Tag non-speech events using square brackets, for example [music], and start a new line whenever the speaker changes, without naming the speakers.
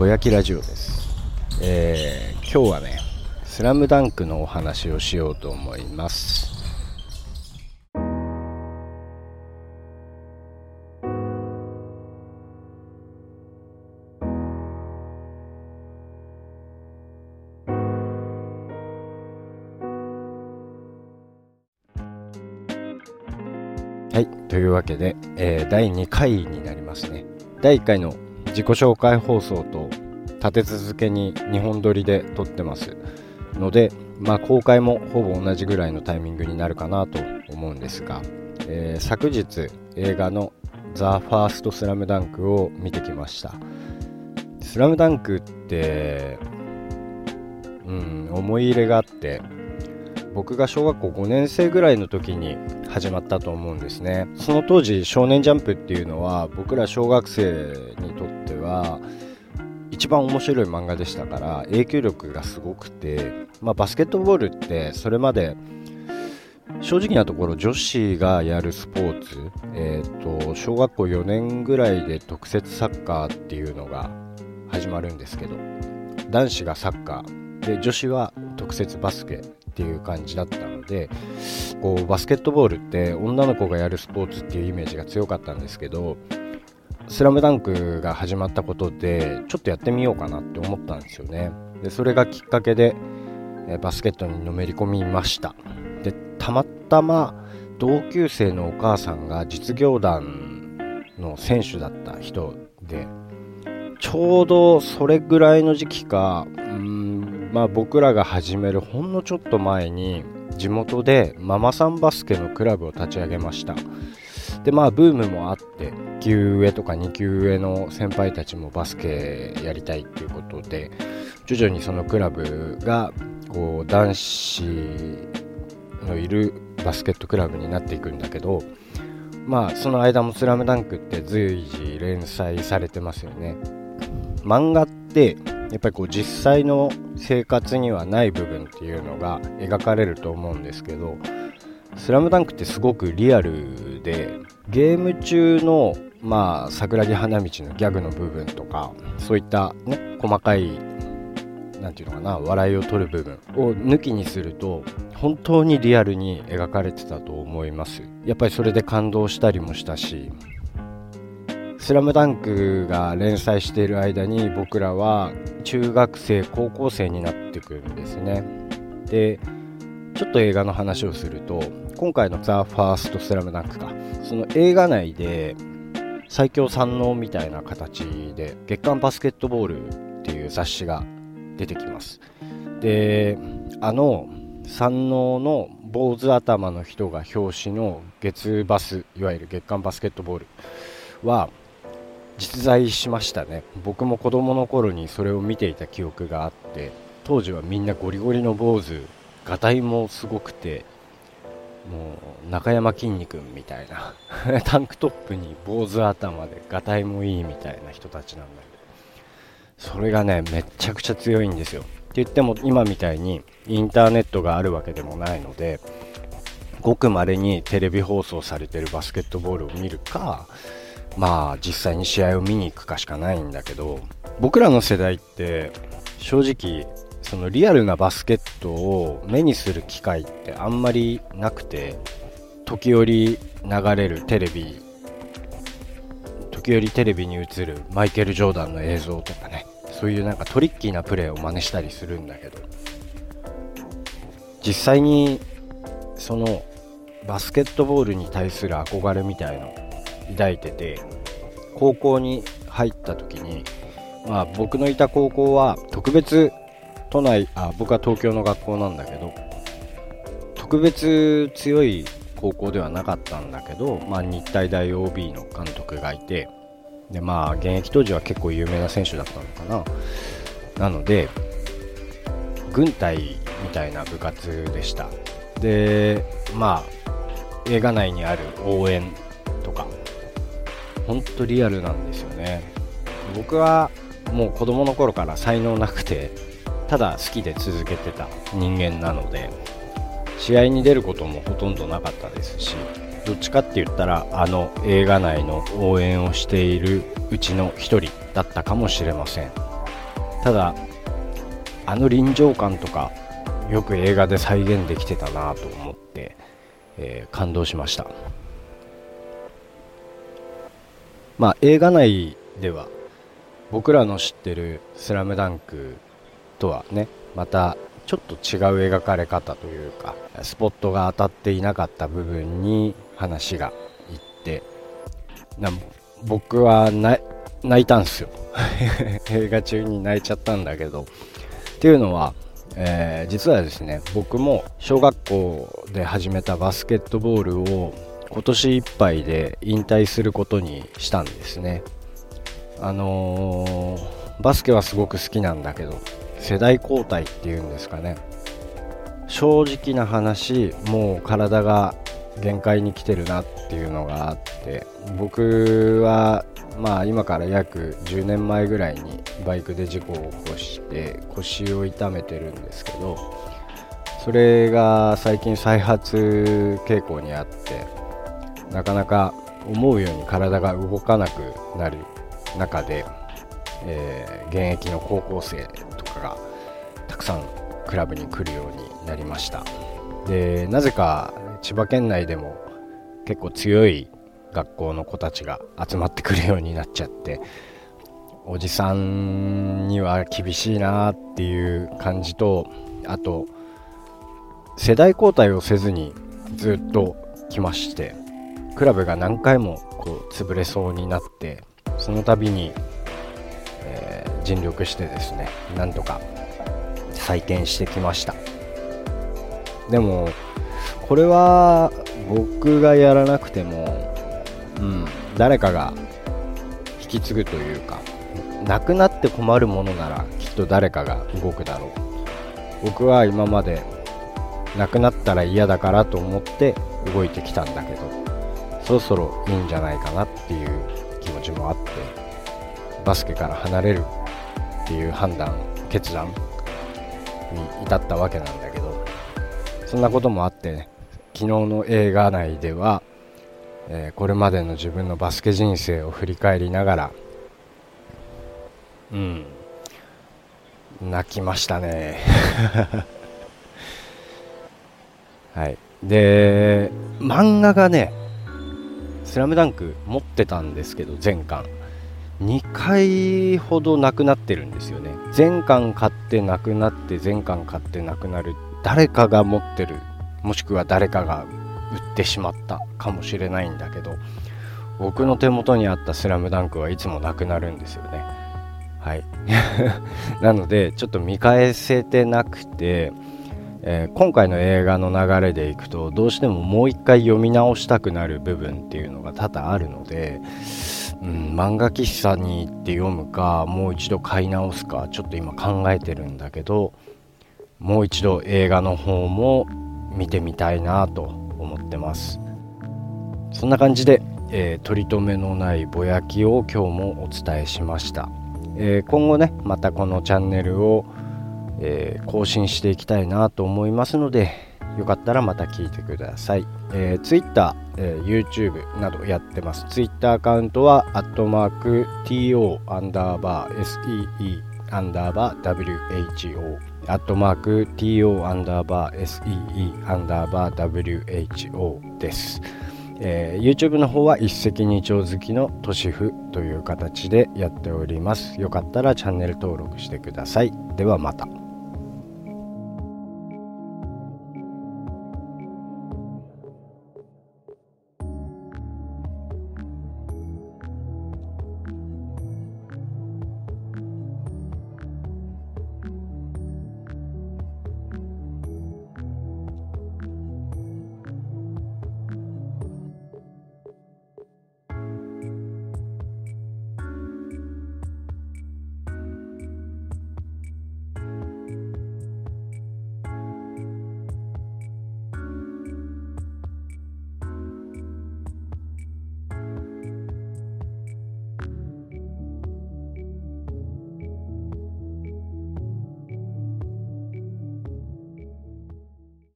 ぼやきラジオです、えー、今日はね「スラムダンクのお話をしようと思います。はいというわけで、えー、第2回になりますね。第1回の自己紹介放送と立て続けに2本撮りで撮ってます。ので、まあ、公開もほぼ同じぐらいのタイミングになるかなと思うんですが、えー、昨日映画の「ザ・ファーストスラムダンクを見てきました。スラムダンクってうん思い入れがあって僕が小学校5年生ぐらいの時に始まったと思うんですね。その当時「少年ジャンプ」っていうのは僕ら小学生にとっては一番面白い漫画でしたから影響力がすごくて、まあ、バスケットボールってそれまで正直なところ女子がやるスポーツ、えーと、小学校4年ぐらいで特設サッカーっていうのが始まるんですけど男子がサッカーで女子は特設バスケ。っていう感じだったのでこうバスケットボールって女の子がやるスポーツっていうイメージが強かったんですけど「スラムダンクが始まったことでちょっとやってみようかなって思ったんですよね。でそれがきっかけでバスケットにのめり込みました。でたまたま同級生のお母さんが実業団の選手だった人でちょうどそれぐらいの時期かうんまあ、僕らが始めるほんのちょっと前に地元でママさんバスケのクラブを立ち上げました。でまあブームもあって級上とか2級上の先輩たちもバスケやりたいっていうことで徐々にそのクラブがこう男子のいるバスケットクラブになっていくんだけどまあその間も「スラムダンクって随時連載されてますよね。漫画ってやっぱりこう実際の生活にはない部分っていうのが描かれると思うんですけど「スラムダンクってすごくリアルでゲーム中のまあ桜木花道のギャグの部分とかそういったね細かい何て言うのかな笑いを取る部分を抜きにすると本当にリアルに描かれてたと思います。やっぱりそれで感動したりもしたしスラムダンクが連載している間に僕らは中学生高校生になってくるんですね。でちょっと映画の話をすると今回の「ザ・ファーストスラムダンクか。その映画内で最強三能みたいな形で月刊バスケットボールっていう雑誌が出てきます。であの三能の坊主頭の人が表紙の月バスいわゆる月刊バスケットボールは実在しましたね。僕も子供の頃にそれを見ていた記憶があって当時はみんなゴリゴリの坊主がたいもすごくてもう中山きんに君みたいな [laughs] タンクトップに坊主頭でがたいもいいみたいな人たちなんだけどそれがねめっちゃくちゃ強いんですよ。って言っても今みたいにインターネットがあるわけでもないのでごくまれにテレビ放送されてるバスケットボールを見るかまあ実際に試合を見に行くかしかないんだけど僕らの世代って正直そのリアルなバスケットを目にする機会ってあんまりなくて時折流れるテレビ時折テレビに映るマイケル・ジョーダンの映像とかねそういうなんかトリッキーなプレーを真似したりするんだけど実際にそのバスケットボールに対する憧れみたいの抱いてて高校に入った時に、まあ、僕のいた高校は特別都内あ僕は東京の学校なんだけど特別強い高校ではなかったんだけど、まあ、日体大 OB の監督がいてでまあ現役当時は結構有名な選手だったのかな。なので軍隊みたいな部活でした。でまあ映画内にある応援本当リアルなんですよね。僕はもう子供の頃から才能なくてただ好きで続けてた人間なので試合に出ることもほとんどなかったですしどっちかって言ったらあの映画内の応援をしているうちの1人だったかもしれません。ただあの臨場感とかよく映画で再現できてたなと思って、えー、感動しました。まあ映画内では僕らの知ってる「スラムダンクとはねまたちょっと違う描かれ方というかスポットが当たっていなかった部分に話がいってな僕は泣いたんですよ。[laughs] 映画中に泣いちゃったんだけど。っていうのは、えー、実はですね僕も小学校で始めたバスケットボールを今年いっぱいで引退することにしたんですね。あのー、バスケはすごく好きなんだけど世代交代っていうんですかね。正直な話もう体が限界に来てるなっていうのがあって僕はまあ今から約10年前ぐらいにバイクで事故を起こして腰を痛めてるんですけどそれが最近再発傾向にあってなかなか思うように体が動かなくなる中で、えー、現役の高校生とかがたくさんクラブに来るようになりました。でなぜか千葉県内でも結構強い学校の子たちが集まってくるようになっちゃっておじさんには厳しいなっていう感じとあと世代交代をせずにずっと来ましてクラブが何回もこう潰れそうになってその度に、えー、尽力してですねなんとか再建してきました。でもこれは僕がやらなくても、うん、誰かが引き継ぐというかなくなって困るものならきっと誰かが動くだろう。僕は今までなくなったら嫌だからと思って動いてきたんだけど。そろそろいいんじゃないかなっていう気持ちもあってバスケから離れるっていう判断決断に至ったわけなんだけどそんなこともあって、ね、昨日の映画内では、えー、これまでの自分のバスケ人生を振り返りながらうん泣きましたね。[laughs] はい。で漫画がね「スラムダンク持ってたんですけど全巻。2回ほどなくなってるんですよね。全巻買ってなくなって全巻買ってなくなる。誰かが持ってる。もしくは誰かが売ってしまったかもしれないんだけど僕の手元にあった「スラムダンクはいつもなくなるんですよね。はい。[laughs] なのでちょっと見返せてなくて、えー、今回の映画の流れでいくとどうしてももう一回読み直したくなる部分っていうのが多々あるので、うん、漫画喫茶に行って読むかもう一度買い直すかちょっと今考えてるんだけどもう一度映画の方も見てみたいなと思ってます。そんな感じで、えー、取り留めのないぼやきを今日もお伝えしました、えー、今後ねまたこのチャンネルを、えー、更新していきたいなと思いますのでよかったらまた聞いてください、えー、Twitter、えー、YouTube などやってます。Twitter アカウントはアットマーク TO アンダーバー SEE アンダーバー WHO アットマーク TO アンダーバー SEE アンダーバー WHO です、えー、YouTube の方は一石二鳥好きの都市府という形でやっております。よかったらチャンネル登録してください。ではまた。